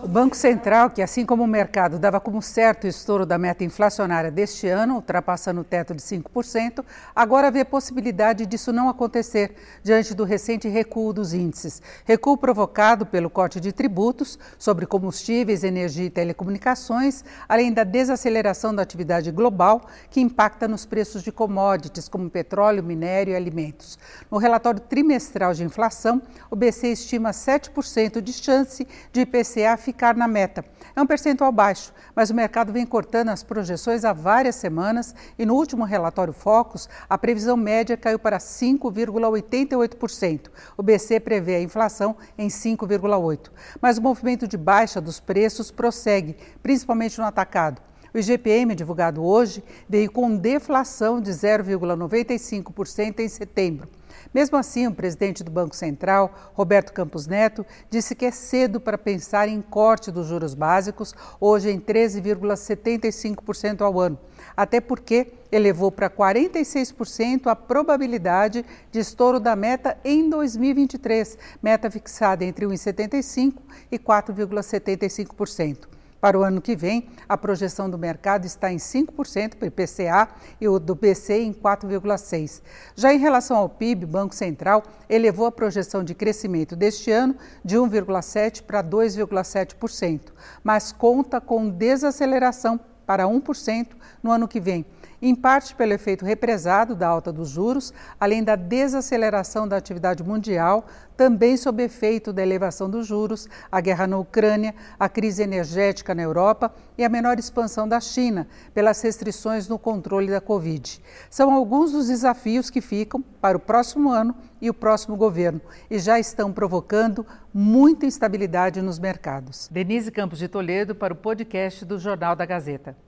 O Banco Central, que assim como o mercado dava como certo o estouro da meta inflacionária deste ano, ultrapassando o teto de 5%, agora vê possibilidade disso não acontecer diante do recente recuo dos índices. Recuo provocado pelo corte de tributos sobre combustíveis, energia e telecomunicações, além da desaceleração da atividade global, que impacta nos preços de commodities como petróleo, minério e alimentos. No relatório trimestral de inflação, o BC estima 7% de chance de IPCA ficar na meta. É um percentual baixo, mas o mercado vem cortando as projeções há várias semanas e no último relatório Focus, a previsão média caiu para 5,88%. O BC prevê a inflação em 5,8%. Mas o movimento de baixa dos preços prossegue, principalmente no atacado. O IGPM, divulgado hoje, veio com deflação de 0,95% em setembro. Mesmo assim, o presidente do Banco Central, Roberto Campos Neto, disse que é cedo para pensar em corte dos juros básicos, hoje em 13,75% ao ano, até porque elevou para 46% a probabilidade de estouro da meta em 2023, meta fixada entre 1,75% e 4,75%. Para o ano que vem, a projeção do mercado está em 5% para o IPCA e o do BC em 4,6%. Já em relação ao PIB, o Banco Central elevou a projeção de crescimento deste ano de 1,7% para 2,7%, mas conta com desaceleração para 1% no ano que vem em parte pelo efeito represado da alta dos juros, além da desaceleração da atividade mundial, também sob efeito da elevação dos juros, a guerra na Ucrânia, a crise energética na Europa e a menor expansão da China pelas restrições no controle da Covid. São alguns dos desafios que ficam para o próximo ano e o próximo governo e já estão provocando muita instabilidade nos mercados. Denise Campos de Toledo para o podcast do Jornal da Gazeta.